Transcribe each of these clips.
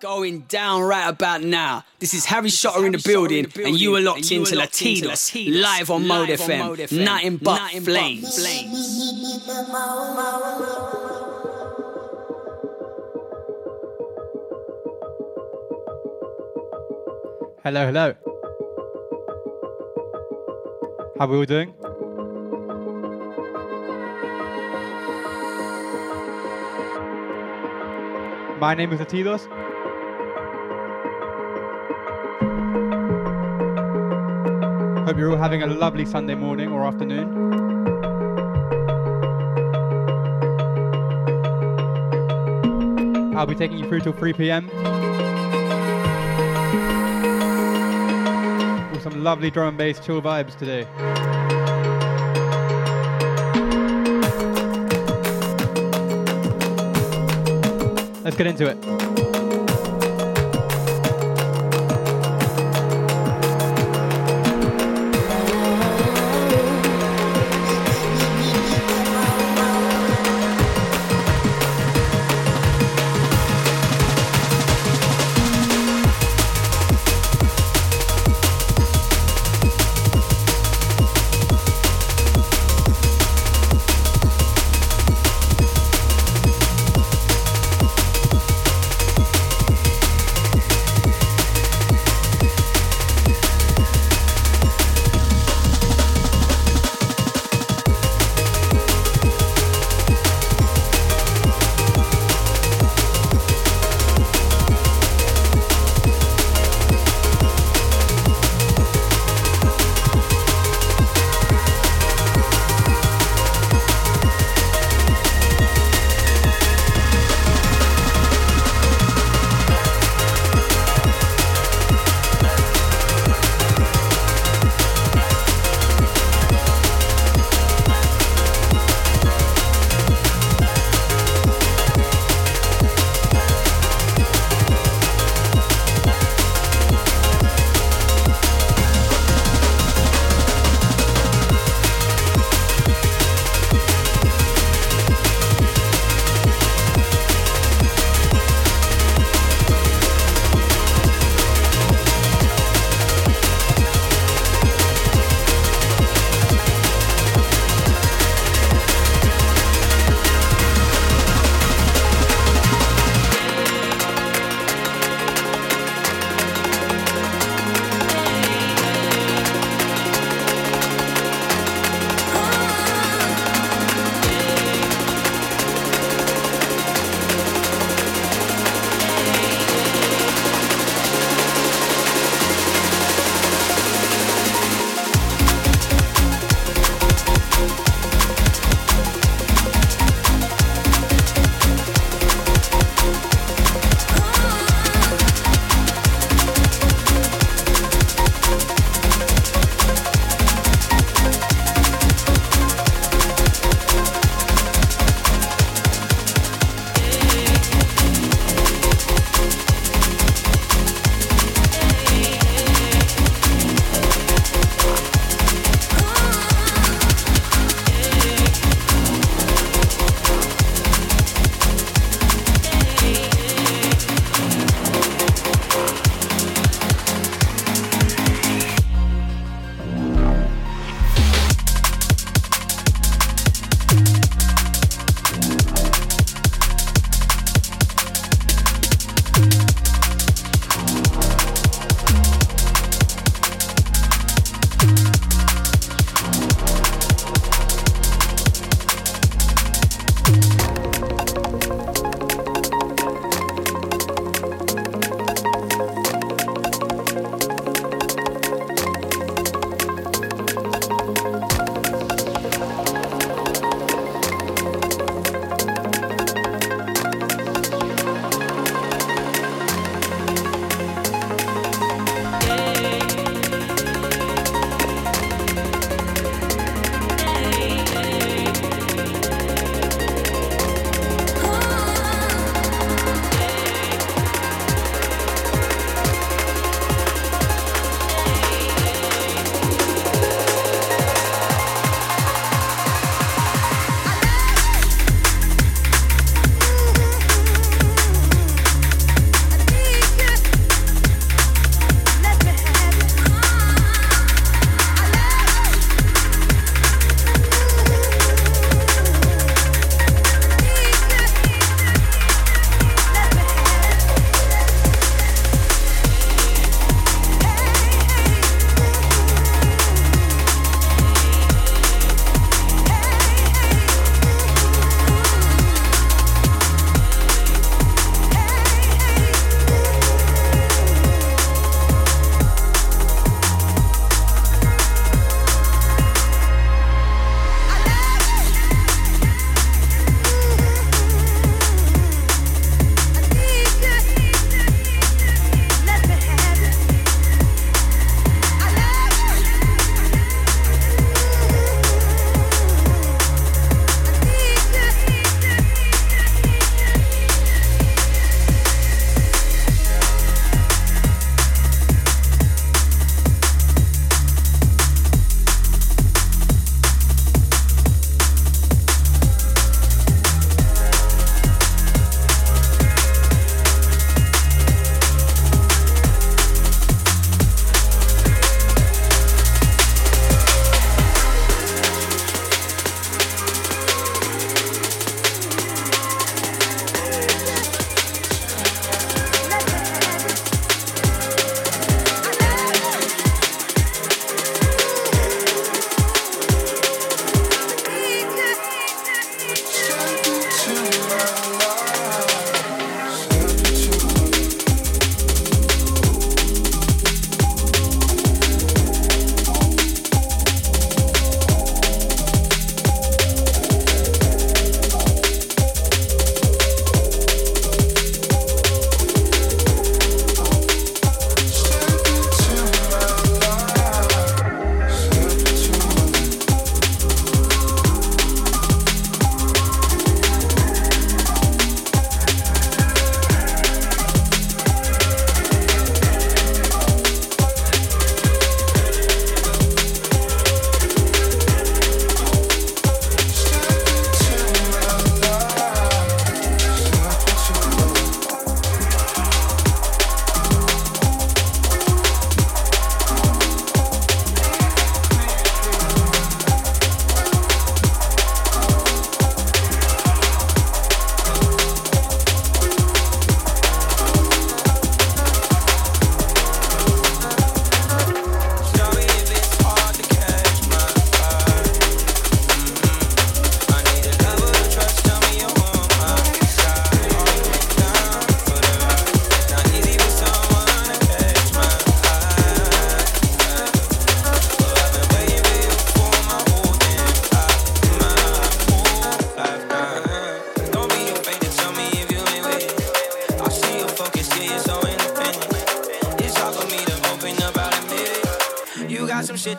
Going down right about now. This is Harry Shotta in the building, and you are locked into Latidos, live on Mode FM. Nothing but flames. Hello, hello. How are we all doing? My name is Latidos. Hope you're all having a lovely Sunday morning or afternoon. I'll be taking you through till 3 p.m. with some lovely drum and bass chill vibes today. Let's get into it.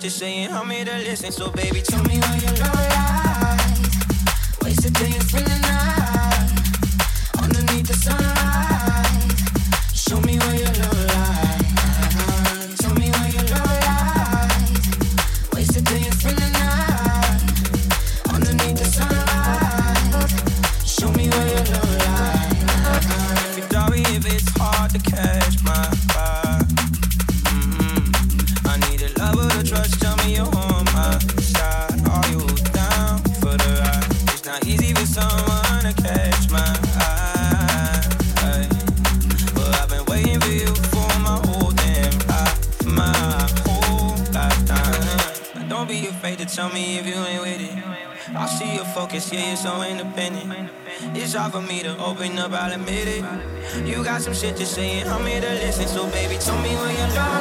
just saying, help me to listen. So, baby, got some shit to say and I'm here to listen. So baby, tell me where you're going.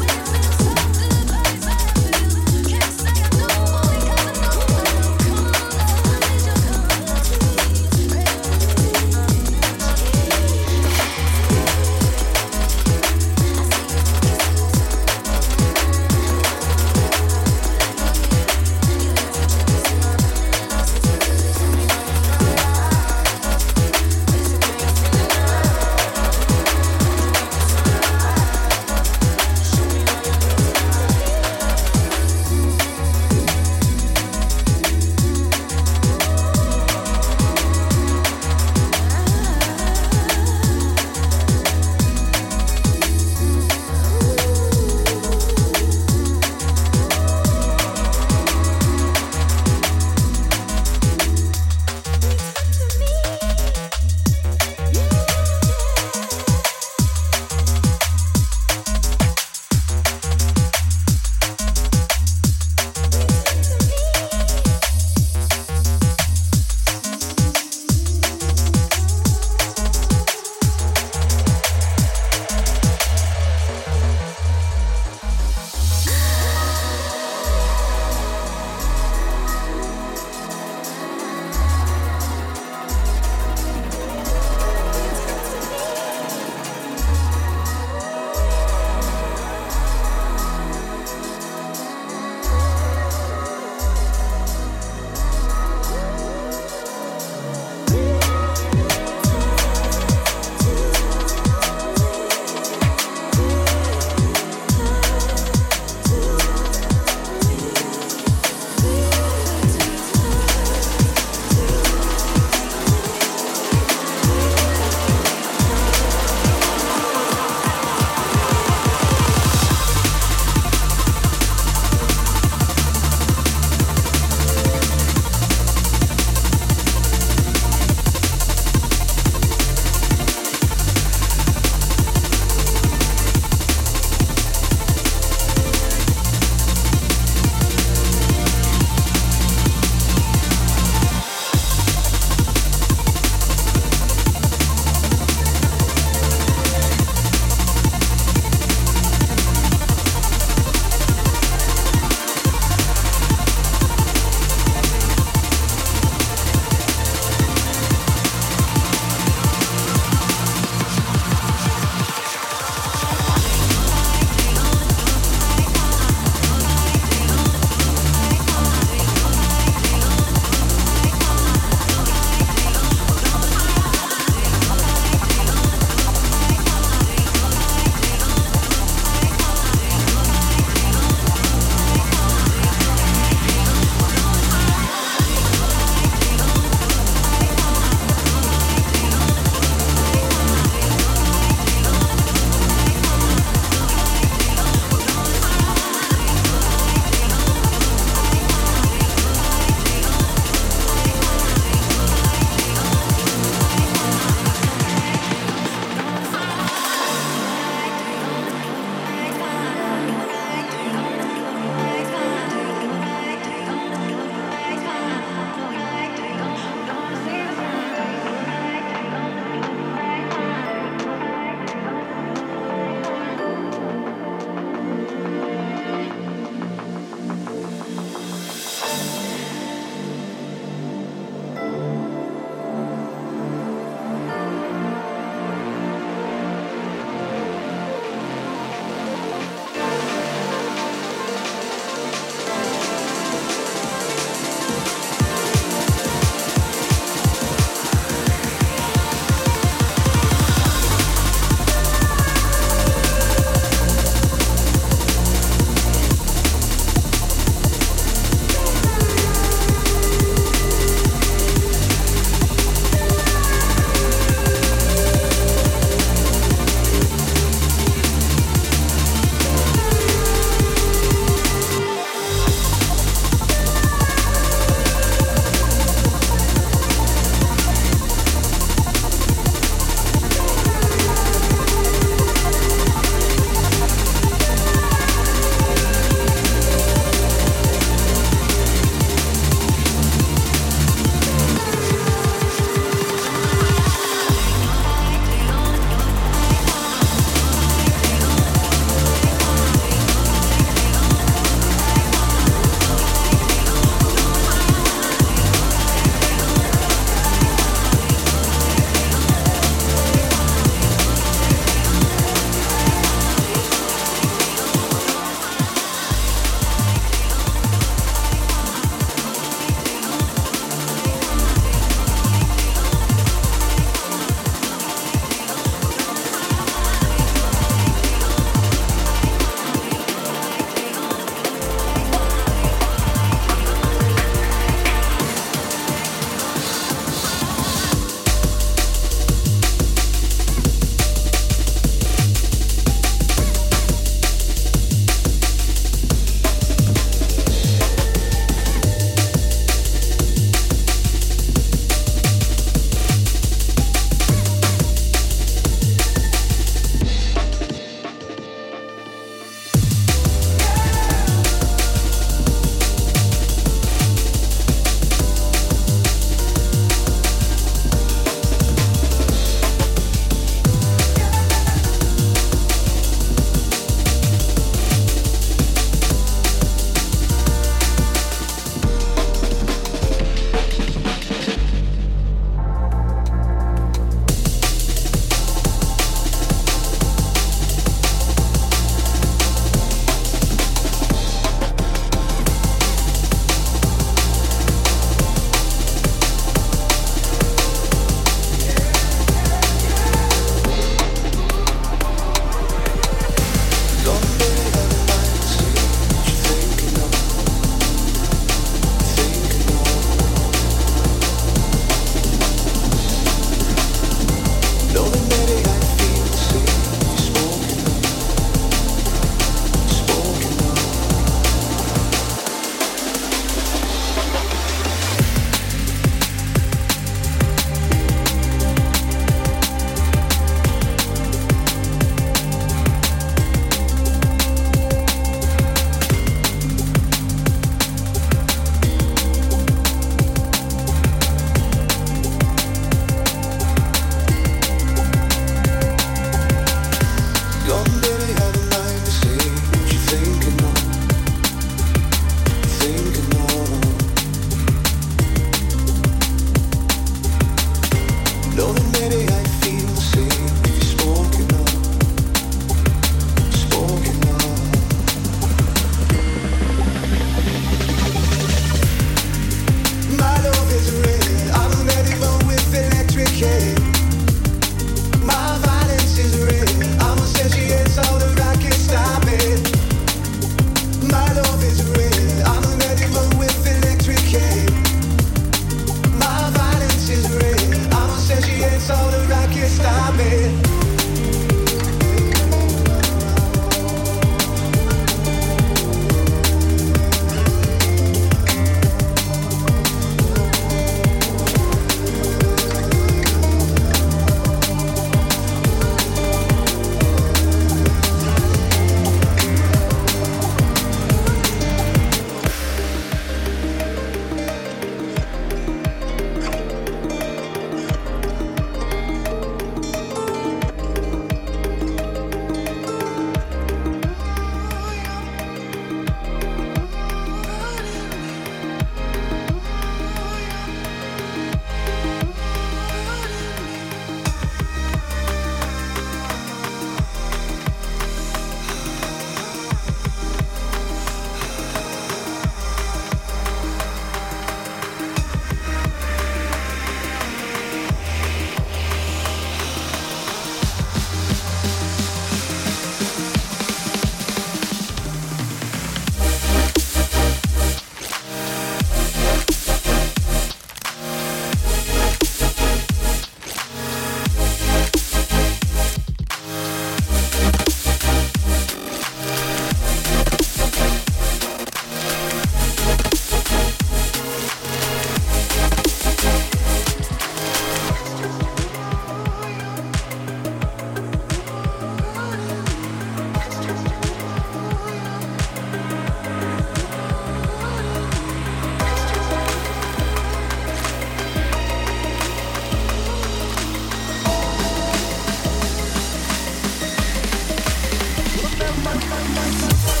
Bye. Bye. Bye. Bye.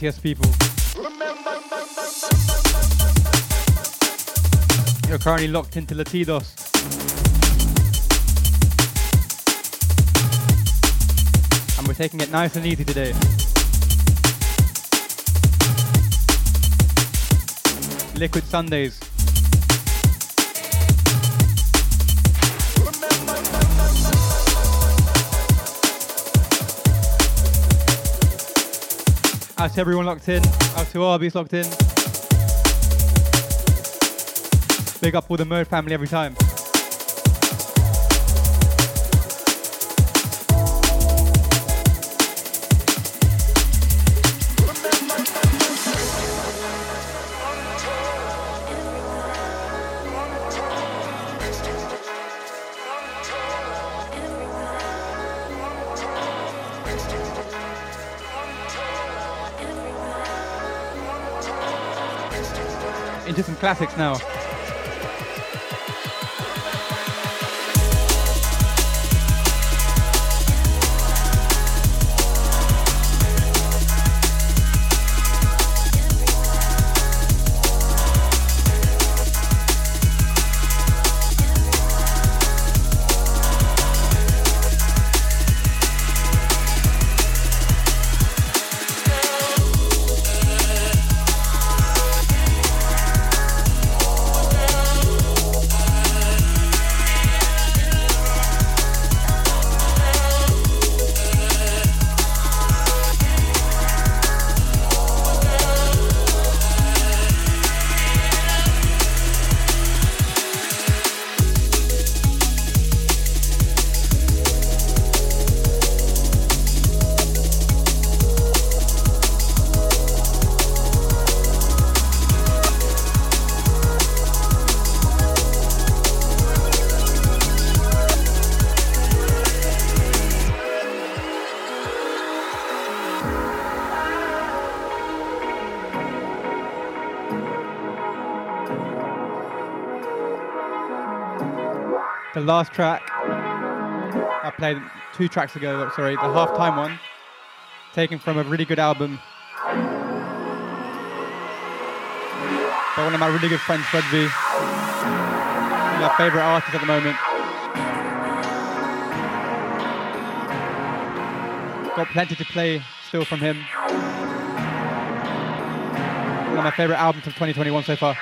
Yes, people. You're currently locked into Latidos. And we're taking it nice and easy today. Liquid Sundays. Out to everyone locked in. Out to Arby's locked in. Big up all the Mode family every time. Classics now. Last track I played two tracks ago, sorry, the halftime one, taken from a really good album by one of my really good friends, Fred V. My favorite artist at the moment. Got plenty to play still from him. One of my favorite albums of 2021 so far.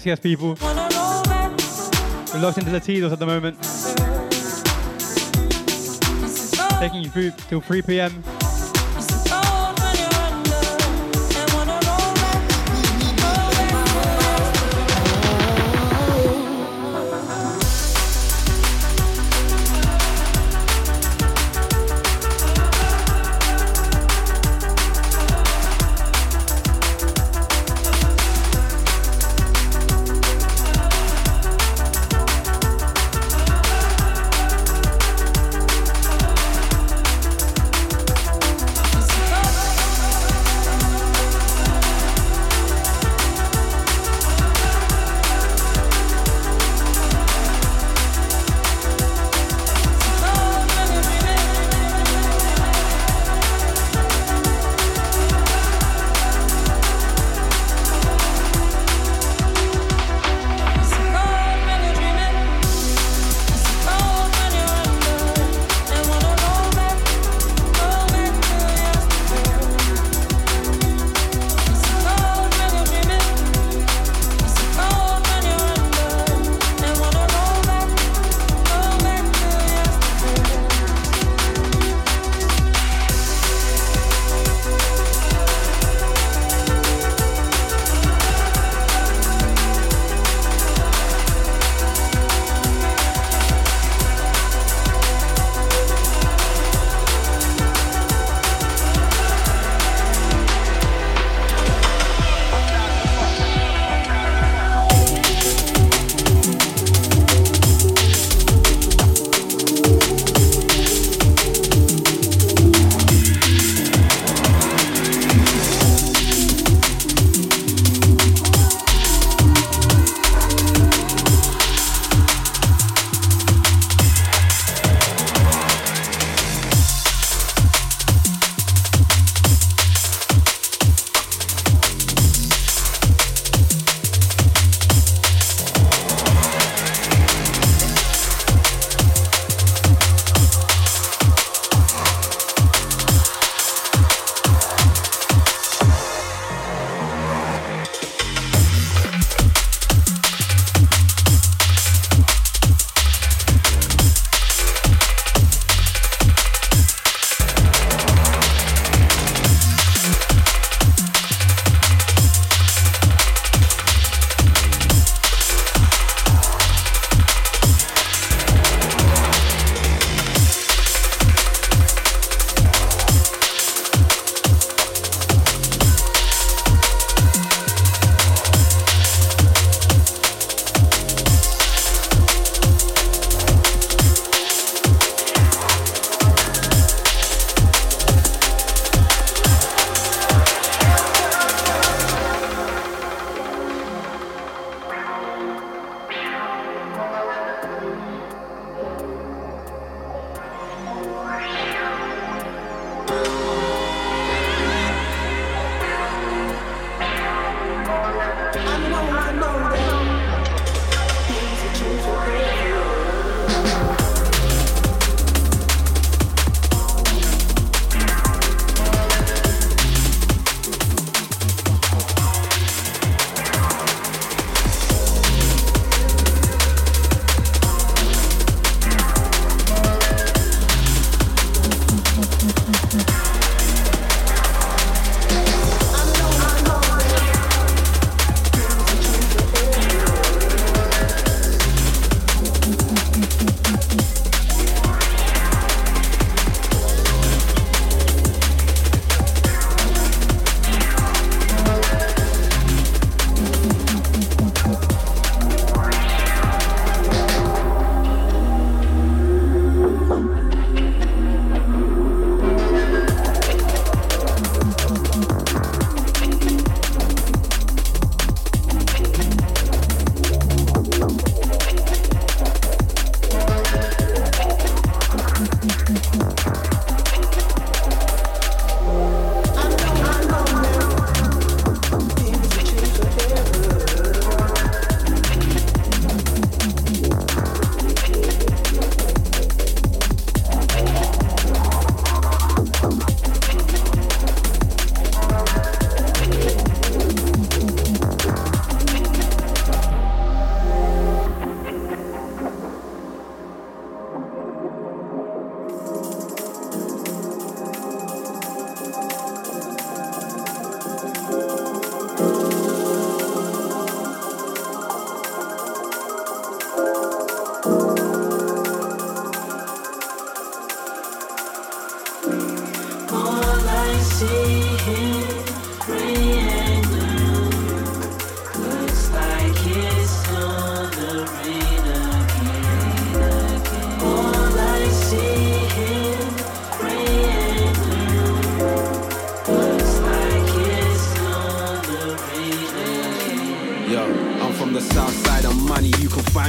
Yes, yes, people. We're locked into Latidos at the moment. Taking you through till 3 p.m.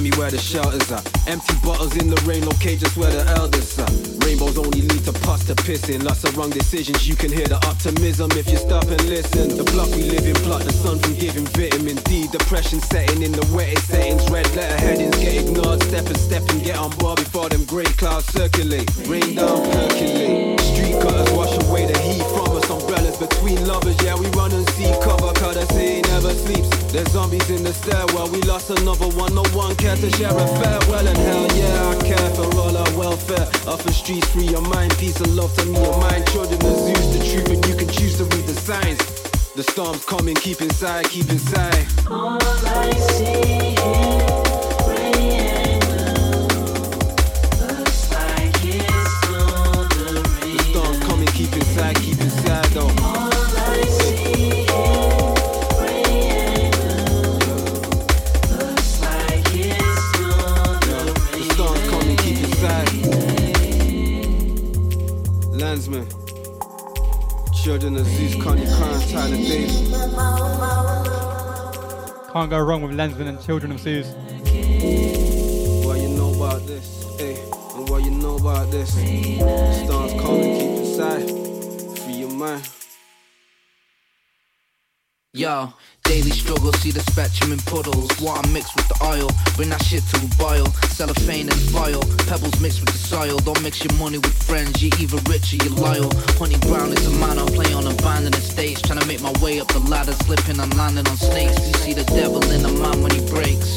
me where the shelters are. Empty bottles in the rain, no cages where the elders are. Rainbows only lead to pus to pissing. Lots of wrong decisions, you can hear the optimism if you stop and listen. The block we live in, block the sun from giving vitamin D. Depression setting in the wettest settings. Red letter headings get ignored. Step and step and get on board before them grey clouds circulate. Rain down, percolate. Street cutters wash away the heat from between lovers, yeah, we run and see cover. Cause the city never sleeps. There's zombies in the stairwell. We lost another one, no one cares to share a farewell. And hell yeah, I care for all our welfare. Off the streets, free your mind. Peace and love to me and mine. Children the Zeus, the truth, and you can choose to read the signs. The storm's coming, keep inside, keep inside. All I see is Children of Zeus, Konny Kon, Tyler Davis. Can't go wrong with Lenzman and Children of Zeus. What you know about this? Hey, and what you know about this? The storm's coming, keep inside. Free your mind. Yo, daily struggle, see the spectrum in puddles. Water mixed with the oil, bring that shit to a boil. Cellophane and vial, pebbles mixed with the soil. Don't mix your money with friends, you're either rich or you're loyal. Honey Brown is a man, I play on abandoned estates. Trying to make my way up the ladder, slipping and landing on snakes. You see the devil in a man when he breaks.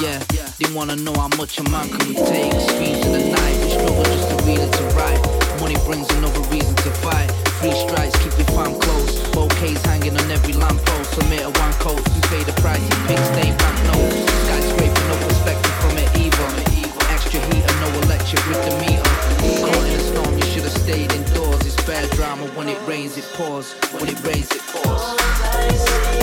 Yeah, they wanna know how much a man can take. Screams in the night, we struggle just to read it to write. Money brings another reason to fight. Three strikes, keep your fam close. Bouquets hanging on every lamppost. Submit a one coat, you pay the price. You pink stain banknotes. Skyscraper, no perspective from it either. Extra heat and no electric with the meter. Caught in a storm, you should have stayed indoors. It's bad drama when it rains, it pours. When it rains, it pours.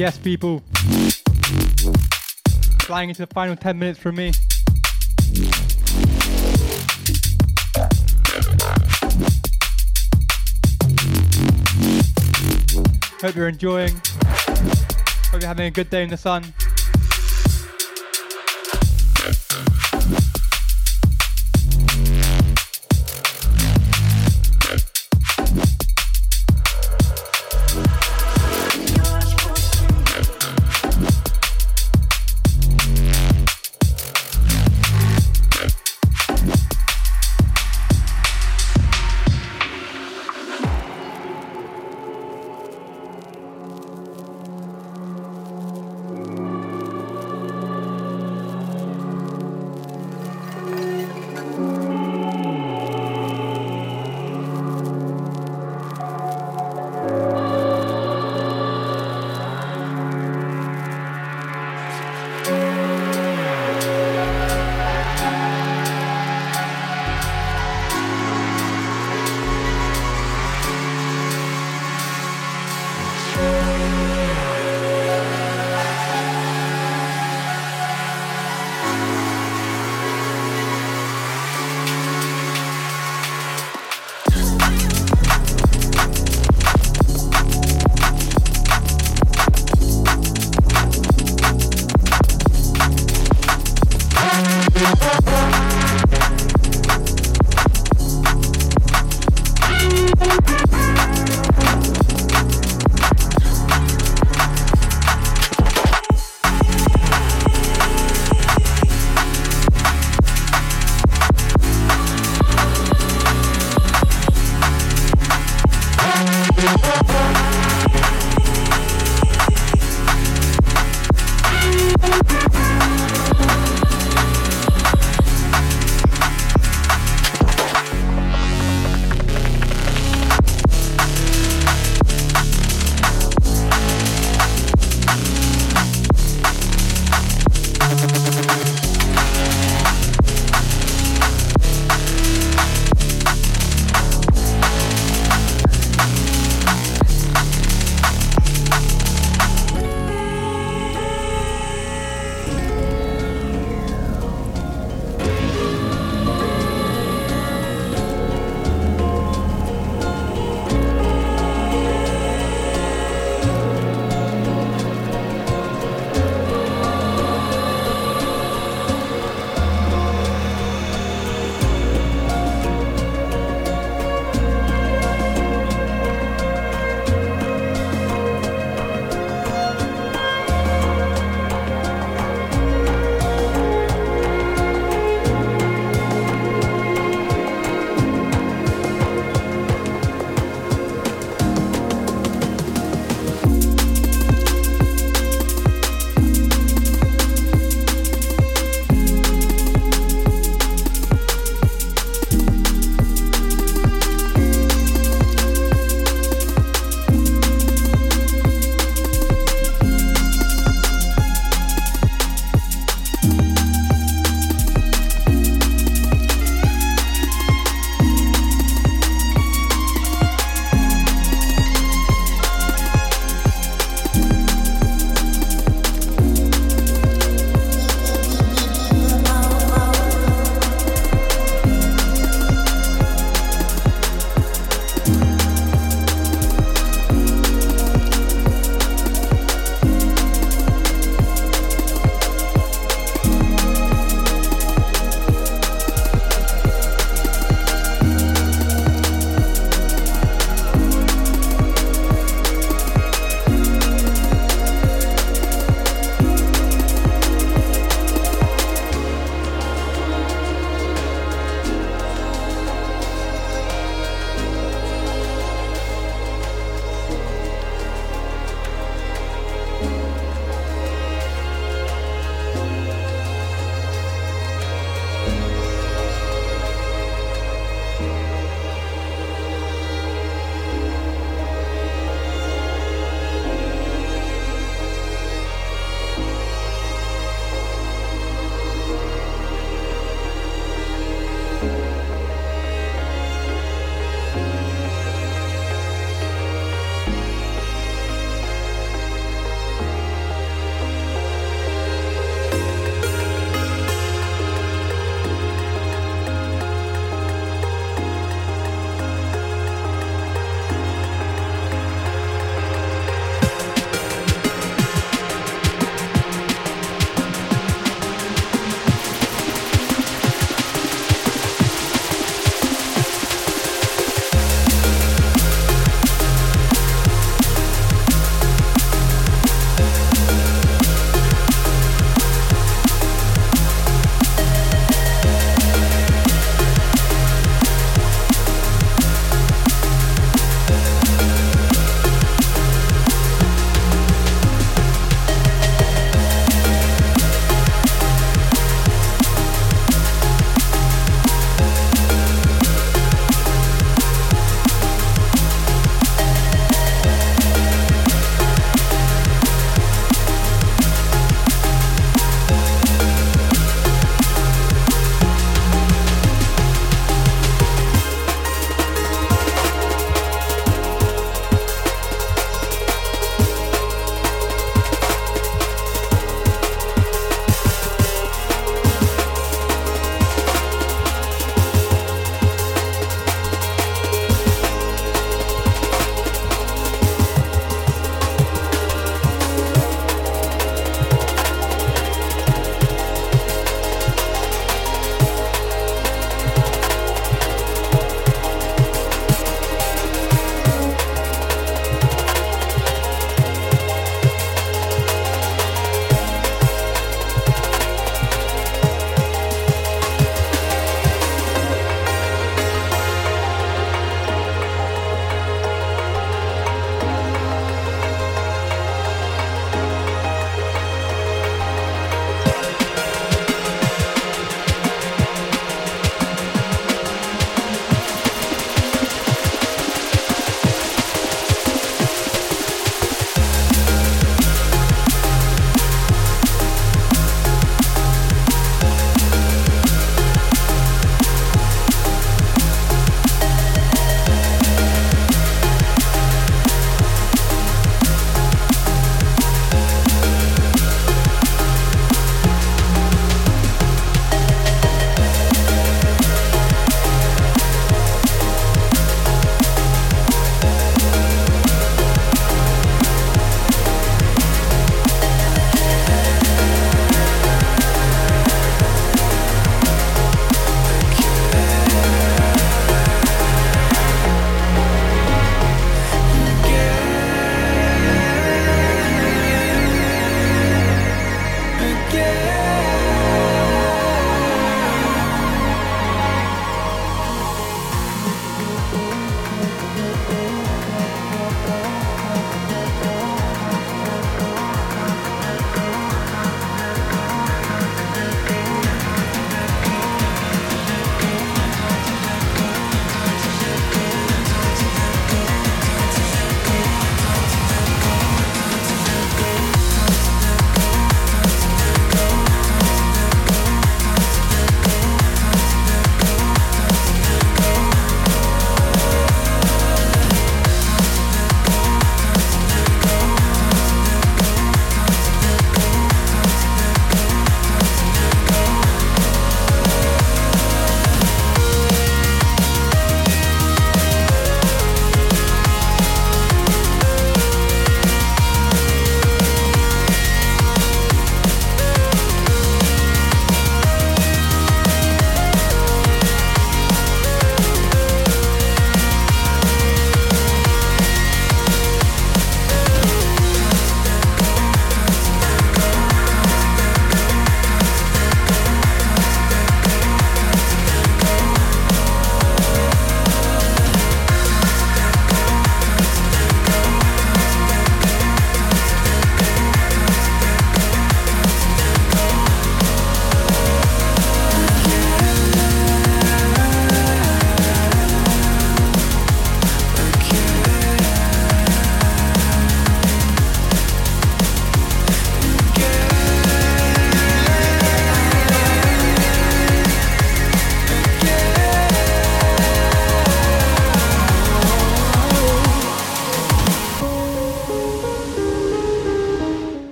Yes, people. Flying into the final 10 minutes from me. Hope you're enjoying. Hope you're having a good day in the sun.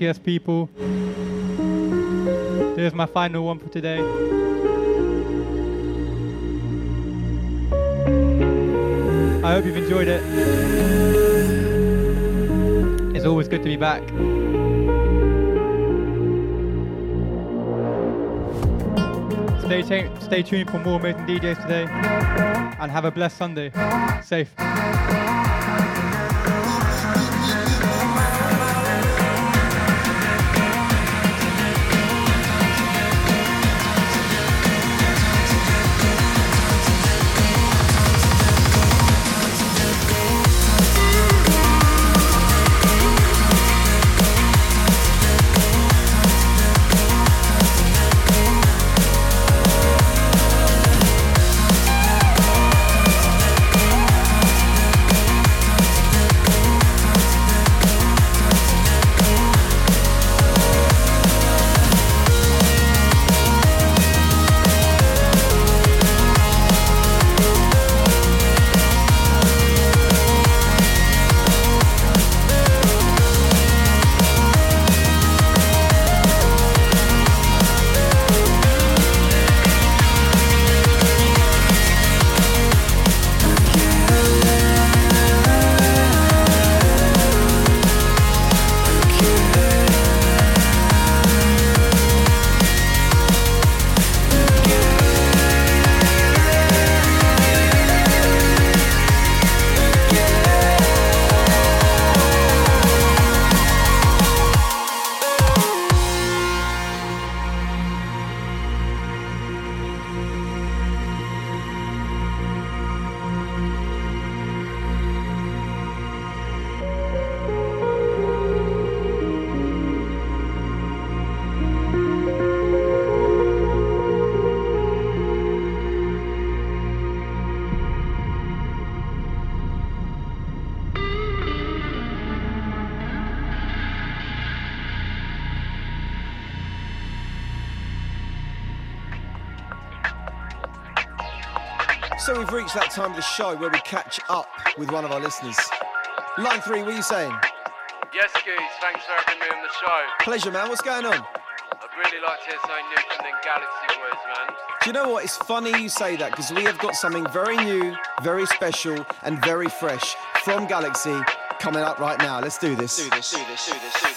Yes, people. Here's my final one for today. I hope you've enjoyed it. It's always good to be back. Stay, ta- stay tuned for more amazing DJs today. And have a blessed Sunday. Safe. So we've reached that time of the show where we catch up with one of our listeners. Line three, what are you saying? Yes, Goose, thanks for having me on the show. Pleasure, man. What's going on? I'd really like to hear something new from the Galaxy Boys, man. Do you know what? It's funny you say that because we have got something very new, very special, and very fresh from Galaxy coming up right now. Let's do this. Do this, do this, do this, do this, do this.